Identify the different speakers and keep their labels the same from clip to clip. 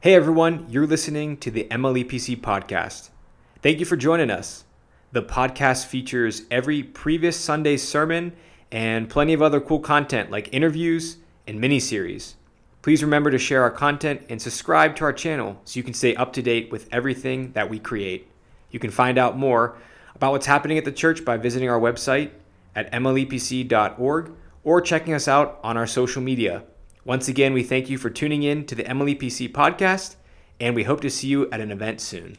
Speaker 1: Hey everyone, you're listening to the MLEPC podcast. Thank you for joining us. The podcast features every previous Sunday's sermon and plenty of other cool content like interviews and mini series. Please remember to share our content and subscribe to our channel so you can stay up to date with everything that we create. You can find out more about what's happening at the church by visiting our website at mlepc.org or checking us out on our social media. Once again, we thank you for tuning in to the MLEPC podcast, and we hope to see you at an event soon.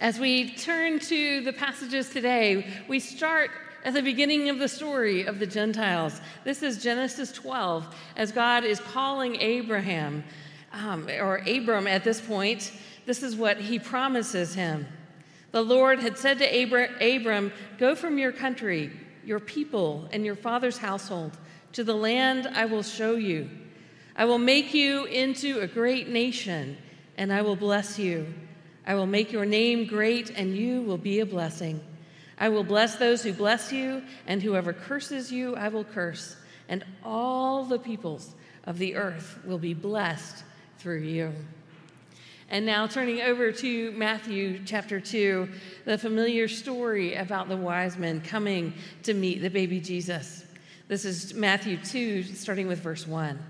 Speaker 2: As we turn to the passages today, we start at the beginning of the story of the Gentiles. This is Genesis 12, as God is calling Abraham, um, or Abram at this point. This is what he promises him. The Lord had said to Abram, Go from your country, your people, and your father's household to the land I will show you. I will make you into a great nation, and I will bless you. I will make your name great, and you will be a blessing. I will bless those who bless you, and whoever curses you, I will curse. And all the peoples of the earth will be blessed through you. And now, turning over to Matthew chapter 2, the familiar story about the wise men coming to meet the baby Jesus. This is Matthew 2, starting with verse 1.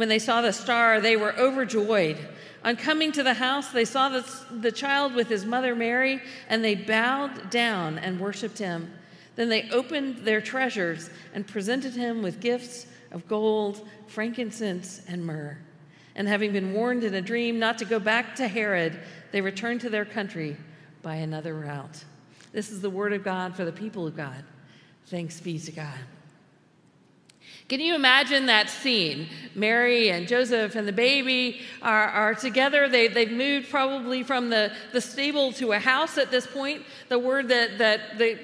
Speaker 2: When they saw the star, they were overjoyed. On coming to the house, they saw the, the child with his mother Mary, and they bowed down and worshiped him. Then they opened their treasures and presented him with gifts of gold, frankincense, and myrrh. And having been warned in a dream not to go back to Herod, they returned to their country by another route. This is the word of God for the people of God. Thanks be to God. Can you imagine that scene? Mary and Joseph and the baby are, are together. They, they've moved probably from the, the stable to a house at this point. The word that, that the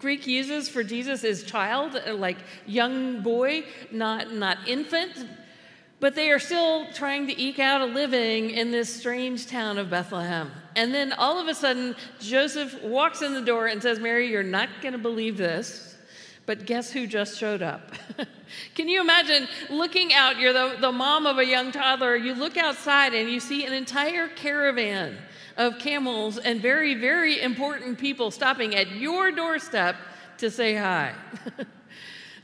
Speaker 2: Greek uses for Jesus is child, uh, like young boy, not, not infant. But they are still trying to eke out a living in this strange town of Bethlehem. And then all of a sudden, Joseph walks in the door and says, Mary, you're not going to believe this, but guess who just showed up? Can you imagine looking out? You're the, the mom of a young toddler. You look outside and you see an entire caravan of camels and very, very important people stopping at your doorstep to say hi.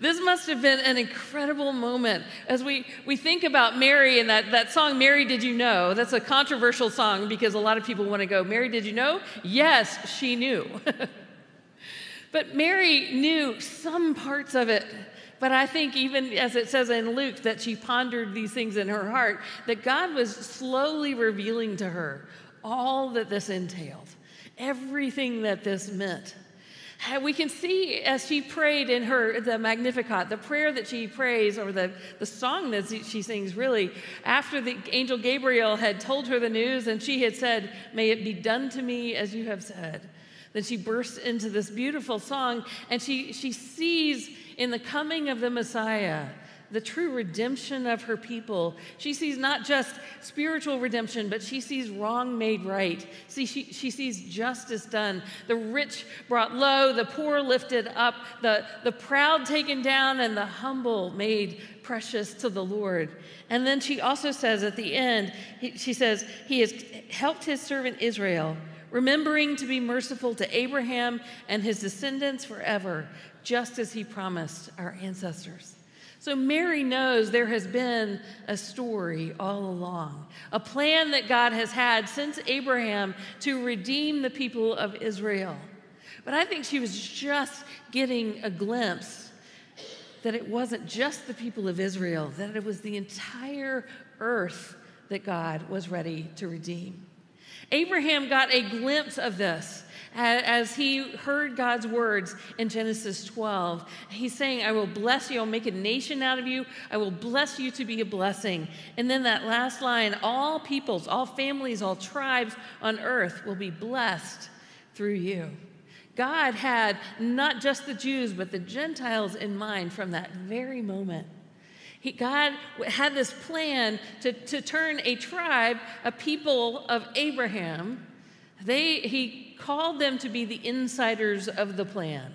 Speaker 2: This must have been an incredible moment as we, we think about Mary and that, that song, Mary Did You Know? That's a controversial song because a lot of people want to go, Mary Did You Know? Yes, she knew. but Mary knew some parts of it. But I think, even as it says in Luke, that she pondered these things in her heart, that God was slowly revealing to her all that this entailed, everything that this meant we can see as she prayed in her the magnificat the prayer that she prays or the, the song that she sings really after the angel gabriel had told her the news and she had said may it be done to me as you have said then she bursts into this beautiful song and she, she sees in the coming of the messiah the true redemption of her people. She sees not just spiritual redemption, but she sees wrong made right. See, she, she sees justice done, the rich brought low, the poor lifted up, the, the proud taken down, and the humble made precious to the Lord. And then she also says at the end, he, she says, He has helped his servant Israel, remembering to be merciful to Abraham and his descendants forever, just as he promised our ancestors. So Mary knows there has been a story all along, a plan that God has had since Abraham to redeem the people of Israel. But I think she was just getting a glimpse that it wasn't just the people of Israel, that it was the entire earth that God was ready to redeem. Abraham got a glimpse of this as he heard God's words in Genesis 12. He's saying, I will bless you, I'll make a nation out of you, I will bless you to be a blessing. And then that last line all peoples, all families, all tribes on earth will be blessed through you. God had not just the Jews, but the Gentiles in mind from that very moment. He, God had this plan to, to turn a tribe, a people of Abraham, they, he called them to be the insiders of the plan.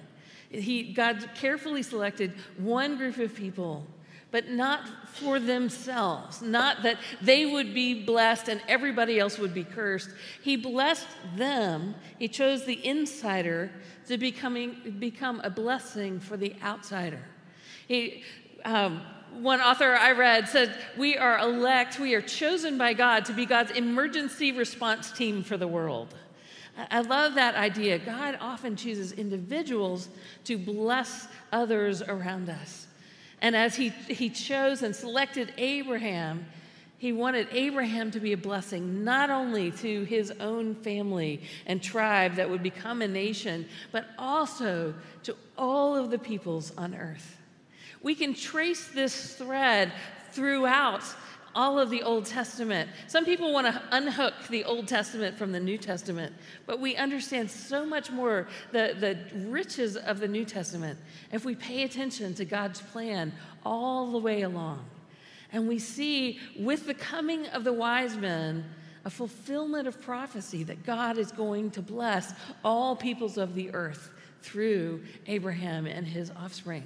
Speaker 2: He, God carefully selected one group of people, but not for themselves, not that they would be blessed and everybody else would be cursed. He blessed them. He chose the insider to becoming, become a blessing for the outsider. He, um, one author I read said, We are elect, we are chosen by God to be God's emergency response team for the world. I love that idea. God often chooses individuals to bless others around us. And as he, he chose and selected Abraham, he wanted Abraham to be a blessing not only to his own family and tribe that would become a nation, but also to all of the peoples on earth. We can trace this thread throughout all of the Old Testament. Some people want to unhook the Old Testament from the New Testament, but we understand so much more the, the riches of the New Testament if we pay attention to God's plan all the way along. And we see with the coming of the wise men, a fulfillment of prophecy that God is going to bless all peoples of the earth through Abraham and his offspring.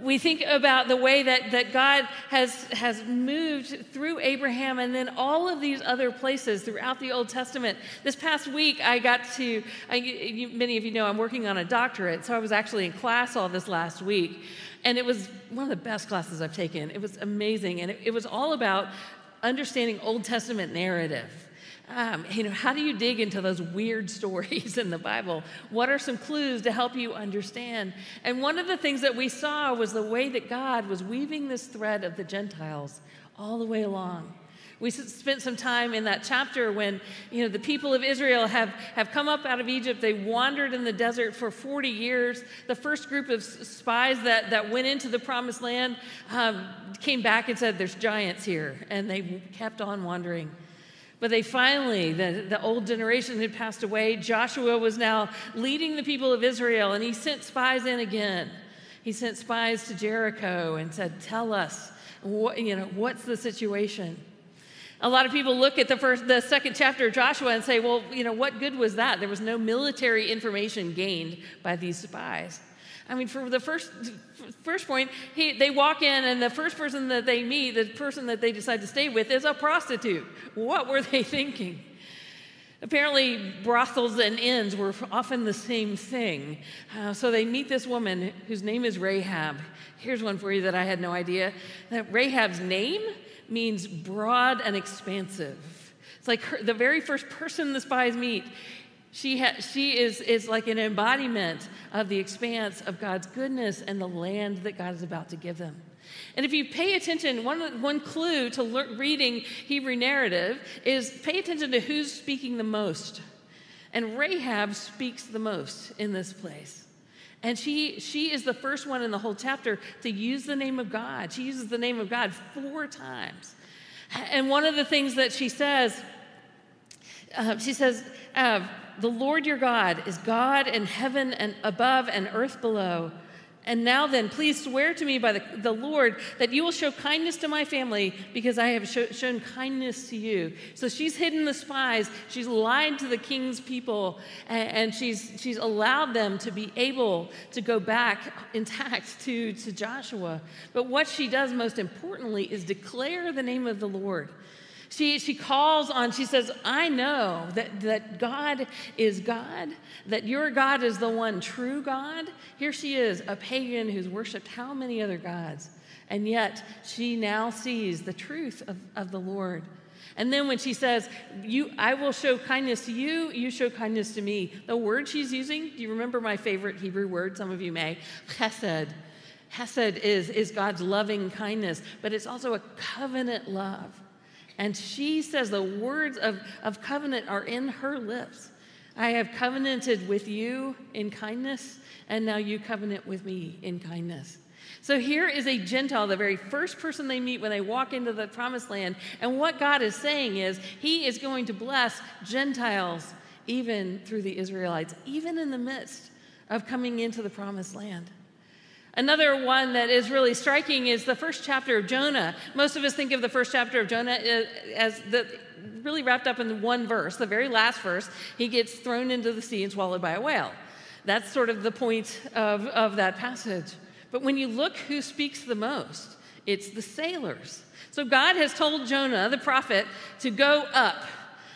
Speaker 2: We think about the way that, that God has, has moved through Abraham and then all of these other places throughout the Old Testament. This past week, I got to, I, you, many of you know I'm working on a doctorate, so I was actually in class all this last week. And it was one of the best classes I've taken. It was amazing. And it, it was all about understanding Old Testament narrative. Um, you know, how do you dig into those weird stories in the Bible? What are some clues to help you understand? And one of the things that we saw was the way that God was weaving this thread of the Gentiles all the way along. We spent some time in that chapter when you know the people of Israel have, have come up out of Egypt. They wandered in the desert for 40 years. The first group of spies that, that went into the promised land um, came back and said, There's giants here. And they kept on wandering. But they finally, the, the old generation had passed away. Joshua was now leading the people of Israel, and he sent spies in again. He sent spies to Jericho and said, Tell us, what, you know, what's the situation? A lot of people look at the first, the second chapter of Joshua and say, well, you know, what good was that? There was no military information gained by these spies. I mean, for the first first point, he, they walk in, and the first person that they meet, the person that they decide to stay with, is a prostitute. What were they thinking? Apparently, brothels and inns were often the same thing. Uh, so they meet this woman whose name is Rahab. Here's one for you that I had no idea. That Rahab's name means broad and expansive. It's like her, the very first person the spies meet she, ha- she is, is like an embodiment of the expanse of God's goodness and the land that God is about to give them. And if you pay attention, one, one clue to le- reading Hebrew narrative is pay attention to who's speaking the most. And Rahab speaks the most in this place. And she, she is the first one in the whole chapter to use the name of God. She uses the name of God four times. And one of the things that she says, uh, she says, uh, the Lord your God is God in heaven and above and earth below. And now then, please swear to me by the, the Lord that you will show kindness to my family because I have show, shown kindness to you. So she's hidden the spies. She's lied to the king's people, and, and she's, she's allowed them to be able to go back intact to, to Joshua. But what she does most importantly is declare the name of the Lord. She, she calls on, she says, I know that, that God is God, that your God is the one true God. Here she is, a pagan who's worshiped how many other gods? And yet she now sees the truth of, of the Lord. And then when she says, you, I will show kindness to you, you show kindness to me, the word she's using, do you remember my favorite Hebrew word? Some of you may. Chesed. Chesed is, is God's loving kindness, but it's also a covenant love. And she says the words of, of covenant are in her lips. I have covenanted with you in kindness, and now you covenant with me in kindness. So here is a Gentile, the very first person they meet when they walk into the promised land. And what God is saying is, He is going to bless Gentiles even through the Israelites, even in the midst of coming into the promised land. Another one that is really striking is the first chapter of Jonah. Most of us think of the first chapter of Jonah uh, as the really wrapped up in one verse, the very last verse. He gets thrown into the sea and swallowed by a whale. That's sort of the point of, of that passage. But when you look who speaks the most, it's the sailors. So God has told Jonah, the prophet, to go up.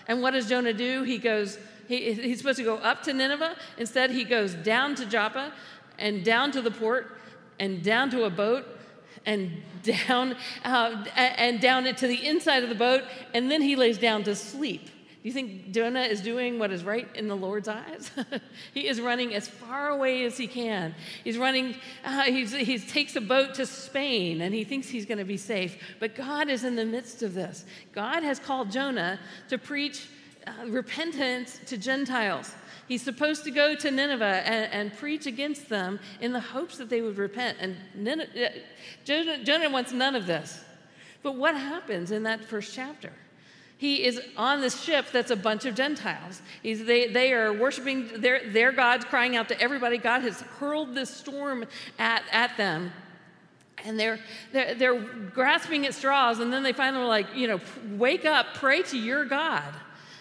Speaker 2: And what does Jonah do? He goes, he, he's supposed to go up to Nineveh. Instead, he goes down to Joppa and down to the port and down to a boat and down uh, and down to the inside of the boat and then he lays down to sleep. Do you think jonah is doing what is right in the lord's eyes? He is running as far away as he can. He's running uh, he takes a boat to spain and he thinks he's going to be safe. But god is in the midst of this. God has called jonah to preach uh, repentance to gentiles He's supposed to go to Nineveh and, and, preach against them in the hopes that they would repent. And Nineveh, Jonah, Jonah wants none of this. But what happens in that first chapter? He is on this ship that's a bunch of Gentiles. He's, they, they are worshiping their, their gods, crying out to everybody. God has hurled this storm at, at them. And they're, they're, they're grasping at straws, and then they finally like, you know, wake up, pray to your God.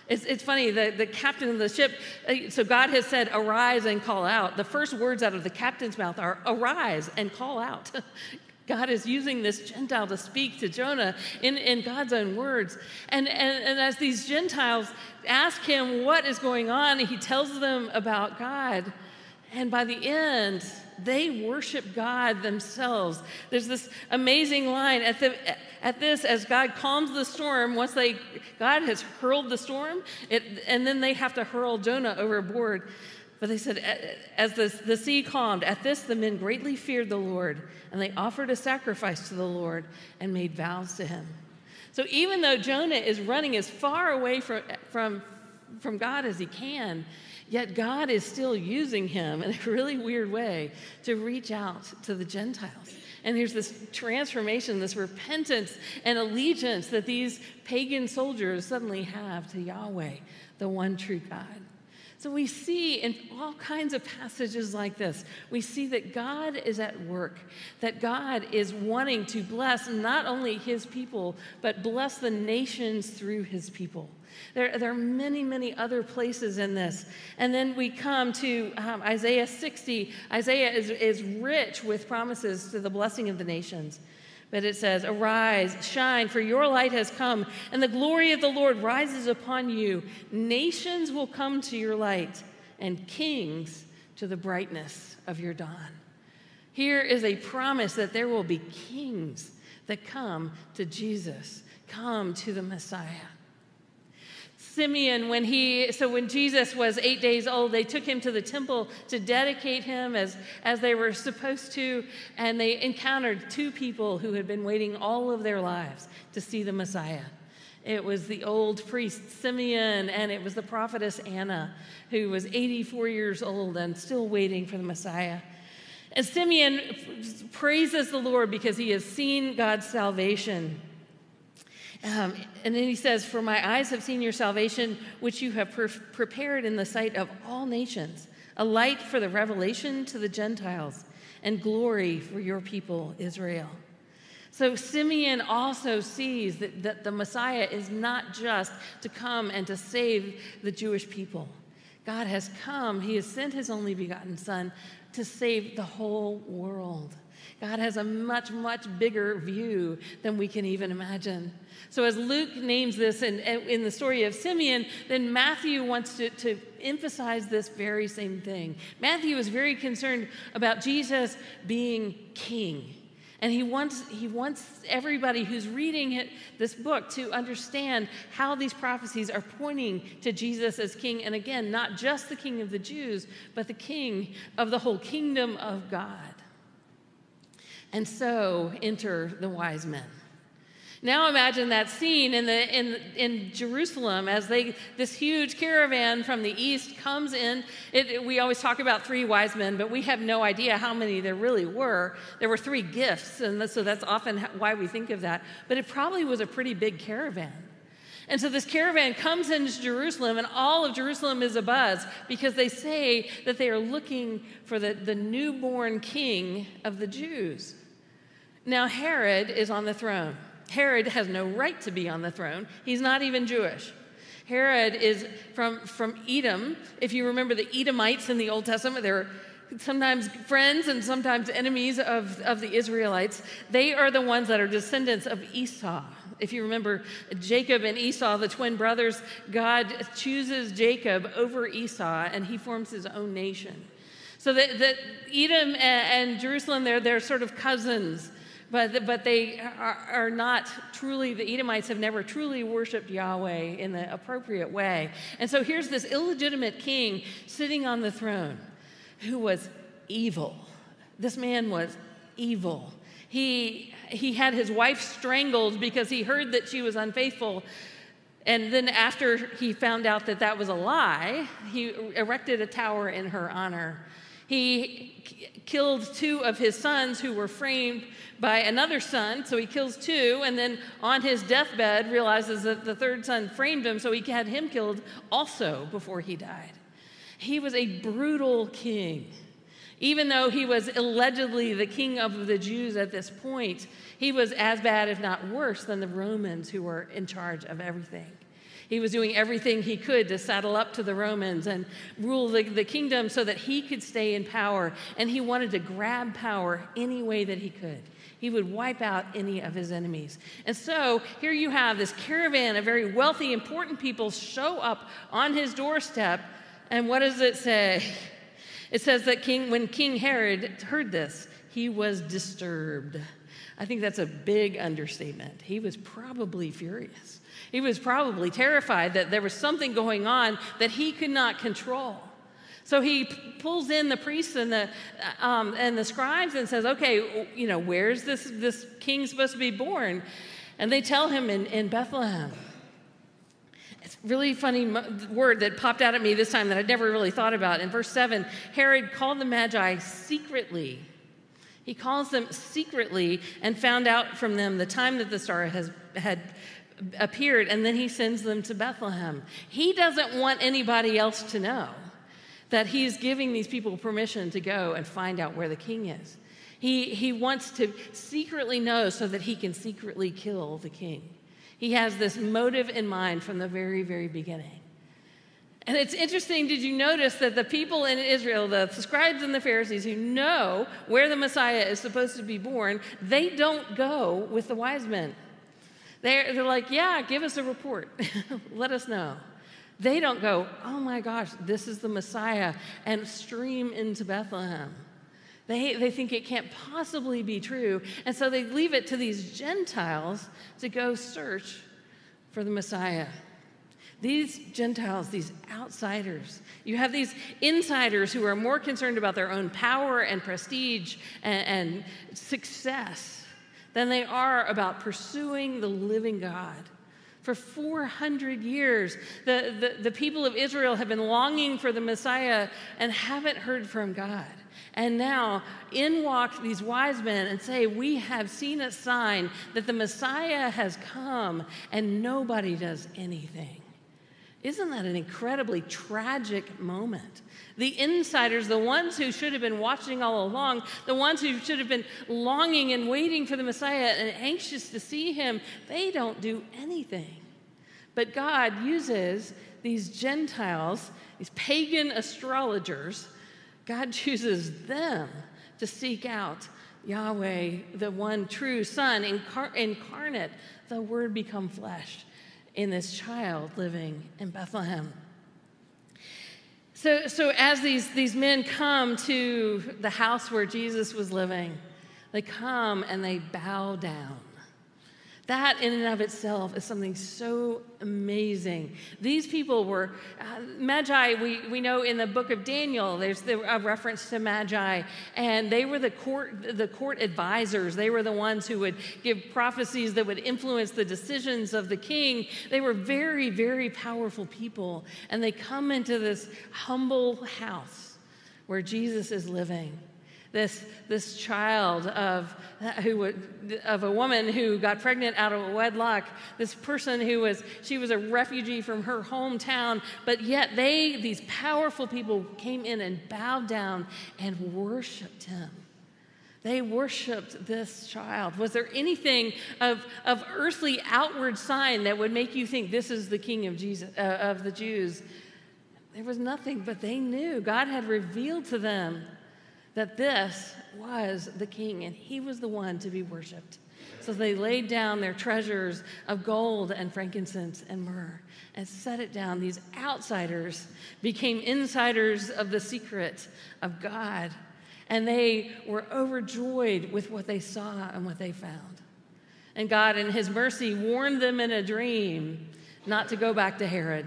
Speaker 2: It's, it's funny, the, the captain of the ship, uh, so God has said, arise and call out. The first words out of the captain's mouth are, arise and call out. God is using this Gentile to speak to Jonah in, in God's own words. And, and, and as these Gentiles ask him what is going on, he tells them about God. And by the end, they worship God themselves. There's this amazing line at, the, at this as God calms the storm. Once they, God has hurled the storm, it, and then they have to hurl Jonah overboard. But they said, as the, the sea calmed, at this the men greatly feared the Lord, and they offered a sacrifice to the Lord and made vows to him. So even though Jonah is running as far away from, from, from God as he can, Yet God is still using him in a really weird way to reach out to the Gentiles. And there's this transformation, this repentance and allegiance that these pagan soldiers suddenly have to Yahweh, the one true God. So we see in all kinds of passages like this, we see that God is at work, that God is wanting to bless not only his people, but bless the nations through his people. There, there are many, many other places in this. And then we come to um, Isaiah 60. Isaiah is, is rich with promises to the blessing of the nations. But it says, Arise, shine, for your light has come, and the glory of the Lord rises upon you. Nations will come to your light, and kings to the brightness of your dawn. Here is a promise that there will be kings that come to Jesus, come to the Messiah. Simeon, when he, so when Jesus was eight days old, they took him to the temple to dedicate him as, as they were supposed to, and they encountered two people who had been waiting all of their lives to see the Messiah. It was the old priest Simeon, and it was the prophetess Anna, who was 84 years old and still waiting for the Messiah. And Simeon praises the Lord because he has seen God's salvation. Um, and then he says, For my eyes have seen your salvation, which you have pre- prepared in the sight of all nations, a light for the revelation to the Gentiles, and glory for your people, Israel. So Simeon also sees that, that the Messiah is not just to come and to save the Jewish people. God has come, He has sent His only begotten Son to save the whole world. God has a much, much bigger view than we can even imagine. So, as Luke names this in, in the story of Simeon, then Matthew wants to, to emphasize this very same thing. Matthew is very concerned about Jesus being king. And he wants, he wants everybody who's reading it, this book to understand how these prophecies are pointing to Jesus as king. And again, not just the king of the Jews, but the king of the whole kingdom of God. And so enter the wise men. Now imagine that scene in, the, in, in Jerusalem as they, this huge caravan from the east comes in. It, it, we always talk about three wise men, but we have no idea how many there really were. There were three gifts, and so that's often why we think of that. But it probably was a pretty big caravan. And so this caravan comes into Jerusalem, and all of Jerusalem is abuzz because they say that they are looking for the, the newborn king of the Jews. Now, Herod is on the throne. Herod has no right to be on the throne, he's not even Jewish. Herod is from, from Edom. If you remember the Edomites in the Old Testament, they're sometimes friends and sometimes enemies of, of the Israelites. They are the ones that are descendants of Esau. If you remember Jacob and Esau, the twin brothers, God chooses Jacob over Esau and he forms his own nation. So that, that Edom and, and Jerusalem, they're, they're sort of cousins but, but they are, are, not truly, the Edomites have never truly worshiped Yahweh in the appropriate way. And so here's this illegitimate king sitting on the throne who was evil. This man was evil. He, he had his wife strangled because he heard that she was unfaithful. And then, after he found out that that was a lie, he erected a tower in her honor. He killed two of his sons who were framed by another son. So he kills two, and then on his deathbed realizes that the third son framed him, so he had him killed also before he died. He was a brutal king. Even though he was allegedly the king of the Jews at this point, he was as bad, if not worse, than the Romans who were in charge of everything. He was doing everything he could to saddle up to the Romans and rule the, the kingdom so that he could stay in power. And he wanted to grab power any way that he could. He would wipe out any of his enemies. And so here you have this caravan of very wealthy, important people show up on his doorstep. And what does it say? It says that King, when King Herod heard this, he was disturbed. I think that's a big understatement. He was probably furious. He was probably terrified that there was something going on that he could not control. So he pulls in the priests and the, um, and the scribes and says, okay, you know, where's this, this king supposed to be born? And they tell him in, in Bethlehem. Really funny word that popped out at me this time that I'd never really thought about. In verse 7, Herod called the Magi secretly. He calls them secretly and found out from them the time that the star has, had appeared, and then he sends them to Bethlehem. He doesn't want anybody else to know that he's giving these people permission to go and find out where the king is. He, he wants to secretly know so that he can secretly kill the king. He has this motive in mind from the very, very beginning. And it's interesting, did you notice that the people in Israel, the scribes and the Pharisees who know where the Messiah is supposed to be born, they don't go with the wise men. They're, they're like, yeah, give us a report. Let us know. They don't go, oh my gosh, this is the Messiah, and stream into Bethlehem. They, they think it can't possibly be true. And so they leave it to these Gentiles to go search for the Messiah. These Gentiles, these outsiders, you have these insiders who are more concerned about their own power and prestige and, and success than they are about pursuing the living God. For 400 years, the, the, the, people of Israel have been longing for the Messiah and haven't heard from God. And now in walk these wise men and say, We have seen a sign that the Messiah has come, and nobody does anything. Isn't that an incredibly tragic moment? The insiders, the ones who should have been watching all along, the ones who should have been longing and waiting for the Messiah and anxious to see him, they don't do anything. But God uses these Gentiles, these pagan astrologers, God chooses them to seek out Yahweh, the one true Son, incar- incarnate, the Word become flesh in this child living in Bethlehem. So, so as these, these men come to the house where Jesus was living, they come and they bow down. That, in and of itself, is something so amazing. These people were, uh, Magi, we, we know in the book of Daniel, there's the, a reference to Magi, and they were the court, the court advisors. They were the ones who would give prophecies that would influence the decisions of the king. They were very, very powerful people, and they come into this humble house where Jesus is living this, this child of, who, of a woman who got pregnant out of wedlock, this person who was, she was a refugee from her hometown, but yet they, these powerful people, came in and bowed down and worshiped him. They worshiped this child. Was there anything of, of earthly outward sign that would make you think this is the king of, Jesus, uh, of the Jews? There was nothing, but they knew. God had revealed to them that this was the king and he was the one to be worshiped. So they laid down their treasures of gold and frankincense and myrrh and set it down. These outsiders became insiders of the secret of God, and they were overjoyed with what they saw and what they found. And God, in His mercy, warned them in a dream not to go back to Herod.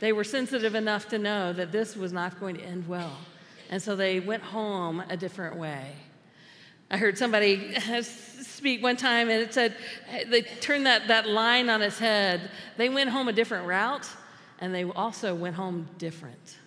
Speaker 2: They were sensitive enough to know that this was not going to end well. And so they went home a different way. I heard somebody speak one time and it said they turned that, that line on its head. They went home a different route and they also went home different.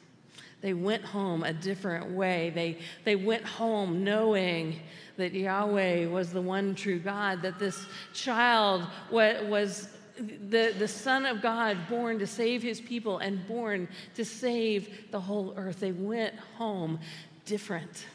Speaker 2: They went home a different way. They, they went home knowing that Yahweh was the one true God, that this child was the, the Son of God, born to save his people and born to save the whole earth. They went home different.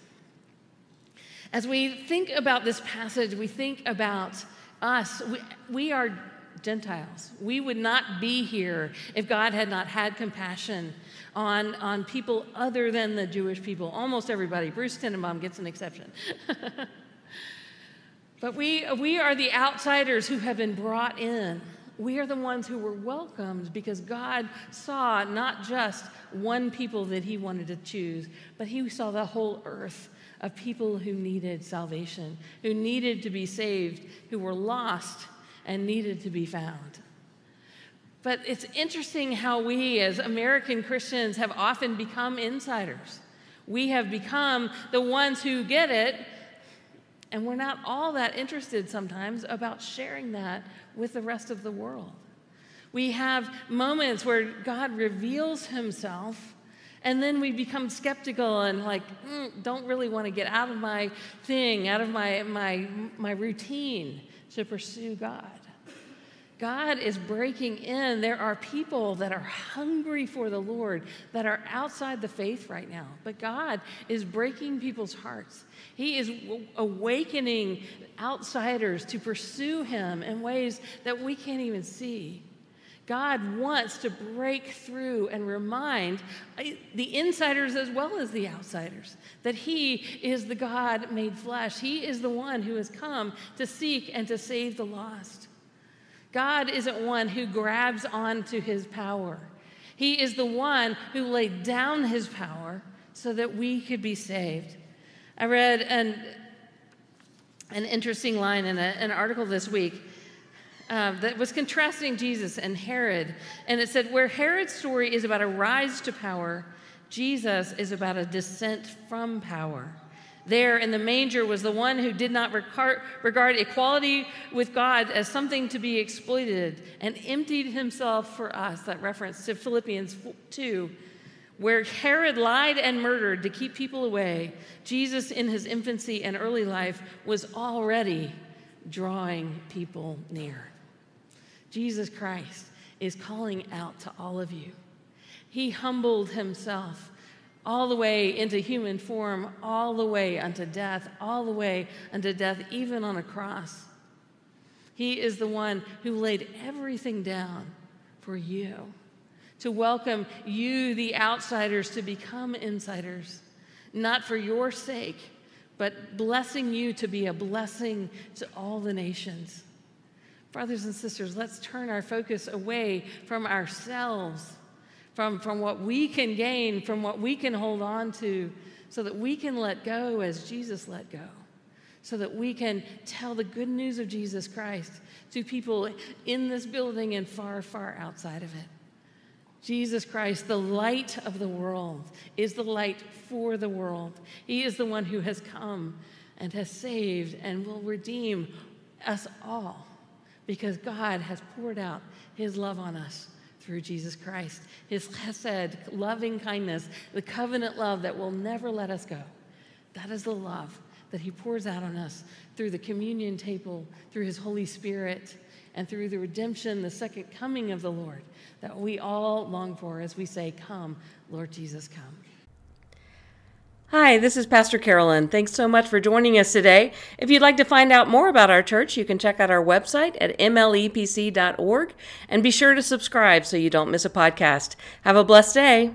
Speaker 2: As we think about this passage, we think about us. We, we are Gentiles. We would not be here if God had not had compassion on, on people other than the Jewish people. Almost everybody. Bruce Tenenbaum gets an exception. but we, we are the outsiders who have been brought in we are the ones who were welcomed because God saw not just one people that He wanted to choose, but He saw the whole earth of people who needed salvation, who needed to be saved, who were lost and needed to be found. But it's interesting how we, as American Christians, have often become insiders. We have become the ones who get it, and we're not all that interested sometimes about sharing that with the rest of the world. We have moments where God reveals himself, and then we become skeptical and like, mm, don't really want to get out of my thing, out of my, my, my routine to pursue God. God is breaking in. There are people that are hungry for the Lord that are outside the faith right now. But God is breaking people's hearts. He is awakening outsiders to pursue Him in ways that we can't even see. God wants to break through and remind uh, the insiders as well as the outsiders that He is the God made flesh. He is the one who has come to seek and to save the lost. God isn't one who grabs onto his power. He is the one who laid down his power so that we could be saved. I read an, an interesting line in a, an article this week uh, that was contrasting Jesus and Herod. And it said, Where Herod's story is about a rise to power, Jesus is about a descent from power. There in the manger was the one who did not regard equality with God as something to be exploited and emptied himself for us. That reference to Philippians 2. Where Herod lied and murdered to keep people away, Jesus, in his infancy and early life, was already drawing people near. Jesus Christ is calling out to all of you. He humbled himself all the way into human form, all the way unto death, all the way unto death, even on a cross. He is the one who laid everything down for you, to welcome you, the outsiders, to become insiders, not for your sake, but blessing you to be a blessing to all the nations. Brothers and sisters, let's turn our focus away from ourselves, from, from what we can gain, from what we can hold on to, so that we can let go as Jesus let go, so that we can tell the good news of Jesus Christ to people in this building and far, far outside of it. Jesus Christ, the light of the world, is the light for the world. He is the one who has come and has saved and will redeem us all because God has poured out his love on us through Jesus Christ. His chesed, loving kindness, the covenant love that will never let us go. That is the love that he pours out on us through the communion table, through his Holy Spirit, and through the redemption, the second coming of the Lord that we all long for as we say, Come, Lord Jesus, come. Hi, this is Pastor Carolyn. Thanks so much for joining us today. If you'd like to find out more about our church, you can check out our website at mlepc.org and be sure to subscribe so you don't miss a podcast. Have a blessed day.